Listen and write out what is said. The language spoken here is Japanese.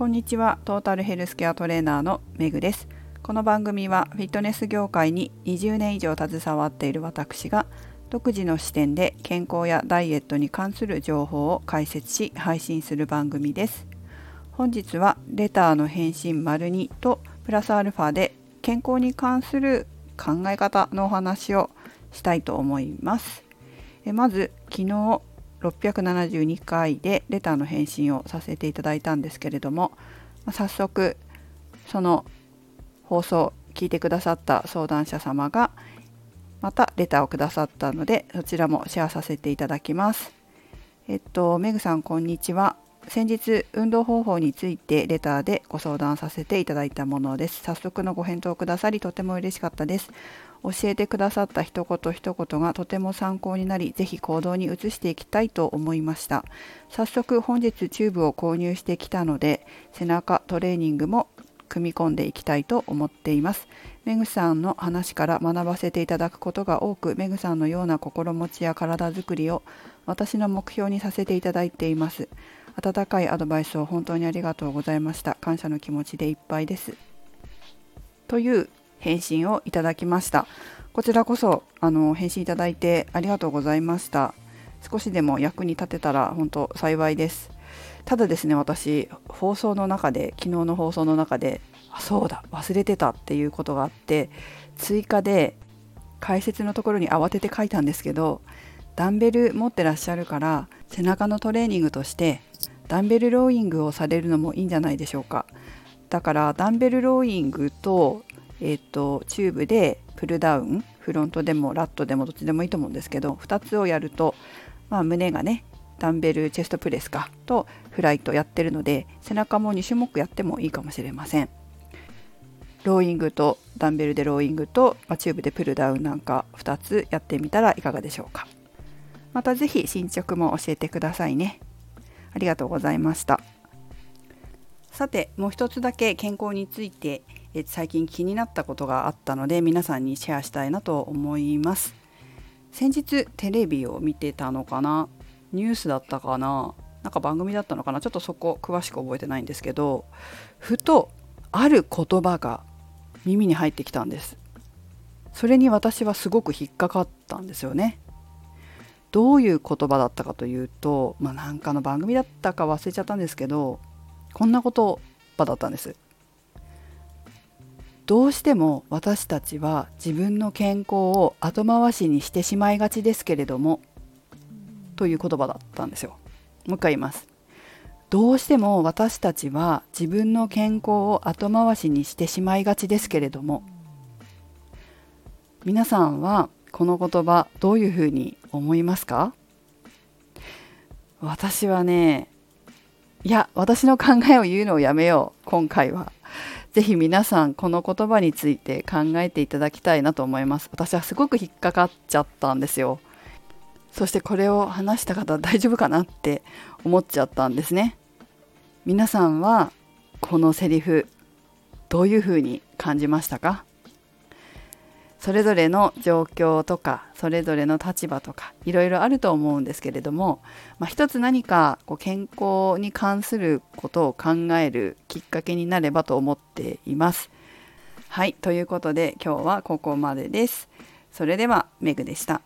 こんにちは。トータルヘルスケアトレーナーのめぐです。この番組はフィットネス業界に20年以上携わっている私が独自の視点で健康やダイエットに関する情報を解説し配信する番組です。本日はレターの返信丸2とプラスアルファで健康に関する考え方のお話をしたいと思います。まず昨日672回でレターの返信をさせていただいたんですけれども早速その放送聞いてくださった相談者様がまたレターをくださったのでそちらもシェアさせていただきます。えっとメグさんこんにちは。先日運動方法についてレターでご相談させていただいたものです。早速のご返答くださりとても嬉しかったです。教えてくださった一言一言がとても参考になり、ぜひ行動に移していきたいと思いました。早速本日チューブを購入してきたので、背中トレーニングも組み込んでいきたいと思っています。メグさんの話から学ばせていただくことが多く、メグさんのような心持ちや体づくりを私の目標にさせていただいています。温かいアドバイスを本当にありがとうございました。感謝の気持ちでいっぱいです。という返信をいただきましたこちらこそあの返信いただいてありがとうございました少しでも役に立てたら本当幸いですただですね私放送の中で昨日の放送の中であそうだ忘れてたっていうことがあって追加で解説のところに慌てて書いたんですけどダンベル持ってらっしゃるから背中のトレーニングとしてダンベルローイングをされるのもいいんじゃないでしょうか。だからダンベルローイングとえーと、チューブでプルダウンフロントでもラットでもどっちでもいいと思うんですけど2つをやると、まあ、胸がねダンベルチェストプレスかとフライトやってるので背中も2種目やってもいいかもしれません。ローイングとダンベルでローイングと、まあ、チューブでプルダウンなんか2つやってみたらいかがでしょうか。また是非進捗も教えてくださいね。ありがとうございました。さてもう一つだけ健康についてえ最近気になったことがあったので皆さんにシェアしたいなと思います。先日テレビを見てたのかな？ニュースだったかな？なんか番組だったのかな？ちょっとそこ詳しく覚えてないんですけどふとある言葉が耳に入ってきたんです。それに私はすごく引っかかったんですよね。どういう言葉だったかというとまあなんかの番組だったか忘れちゃったんですけどこんな言葉だったんですどうしても私たちは自分の健康を後回しにしてしまいがちですけれどもという言葉だったんですよ。もう一回言います。どうしても私たちは自分の健康を後回しにしてしまいがちですけれども皆さんはこの言葉どういうふうに思いますか？私はねいや私の考えを言うのをやめよう今回は。ぜひ皆さんこの言葉について考えていただきたいなと思います。私はすごく引っかかっちゃったんですよ。そしてこれを話した方大丈夫かなって思っちゃったんですね。皆さんはこのセリフどういうふうに感じましたか？それぞれの状況とかそれぞれの立場とかいろいろあると思うんですけれども、まあ、一つ何かこう健康に関することを考えるきっかけになればと思っています。はいということで今日はここまでです。それではメグでした。